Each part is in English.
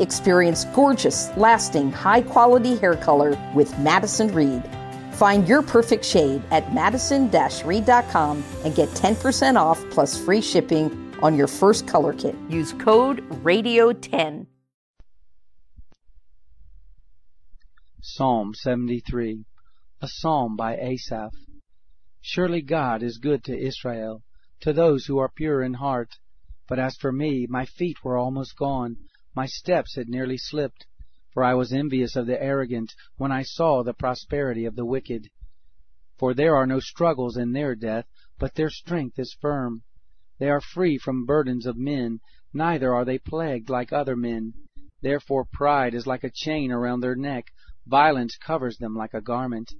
Experience gorgeous, lasting, high quality hair color with Madison Reed. Find your perfect shade at madison reed.com and get 10% off plus free shipping on your first color kit. Use code RADIO10. Psalm 73 A Psalm by Asaph. Surely God is good to Israel, to those who are pure in heart. But as for me, my feet were almost gone my steps had nearly slipped, for I was envious of the arrogant when I saw the prosperity of the wicked. For there are no struggles in their death, but their strength is firm. They are free from burdens of men, neither are they plagued like other men. Therefore pride is like a chain around their neck, violence covers them like a garment.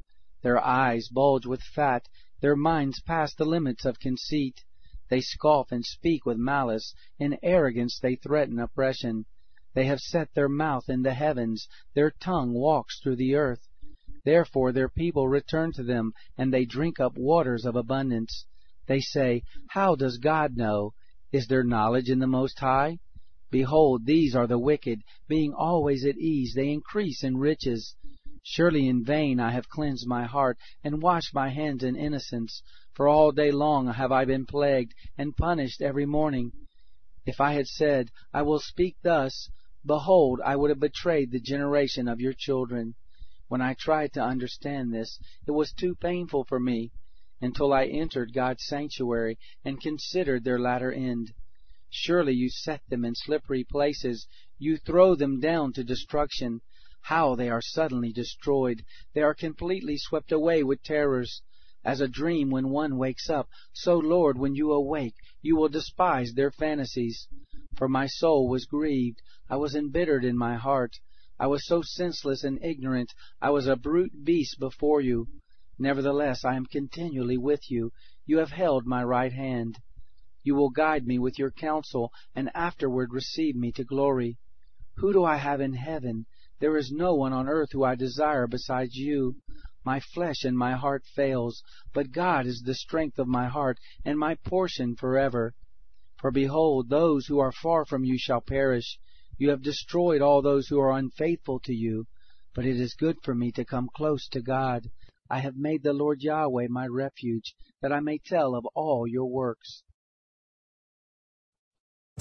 Their eyes bulge with fat, their minds pass the limits of conceit. They scoff and speak with malice, in arrogance they threaten oppression. They have set their mouth in the heavens, their tongue walks through the earth. Therefore their people return to them, and they drink up waters of abundance. They say, How does God know? Is there knowledge in the Most High? Behold, these are the wicked, being always at ease, they increase in riches. Surely in vain I have cleansed my heart, and washed my hands in innocence, for all day long have I been plagued, and punished every morning. If I had said, I will speak thus, Behold, I would have betrayed the generation of your children. When I tried to understand this, it was too painful for me, until I entered God's sanctuary and considered their latter end. Surely you set them in slippery places, you throw them down to destruction. How they are suddenly destroyed! They are completely swept away with terrors. As a dream when one wakes up, so Lord, when you awake, you will despise their fantasies. For my soul was grieved, I was embittered in my heart. I was so senseless and ignorant, I was a brute beast before you. Nevertheless, I am continually with you. You have held my right hand. You will guide me with your counsel, and afterward receive me to glory. Who do I have in heaven? There is no one on earth who I desire besides you. My flesh and my heart fails, but God is the strength of my heart and my portion forever. For behold, those who are far from you shall perish. You have destroyed all those who are unfaithful to you. But it is good for me to come close to God. I have made the Lord Yahweh my refuge, that I may tell of all your works.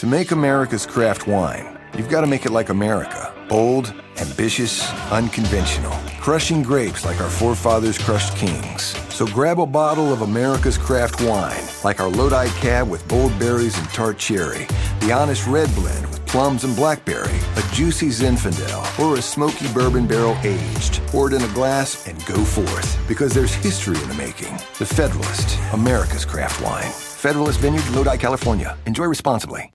To make America's craft wine, you've got to make it like America bold, ambitious, unconventional, crushing grapes like our forefathers crushed kings. So grab a bottle of America's craft wine, like our Lodi Cab with bold berries and tart cherry, the Honest Red Blend with plums and blackberry, a juicy Zinfandel, or a smoky bourbon barrel aged. Pour it in a glass and go forth, because there's history in the making. The Federalist, America's craft wine. Federalist Vineyard, Lodi, California. Enjoy responsibly.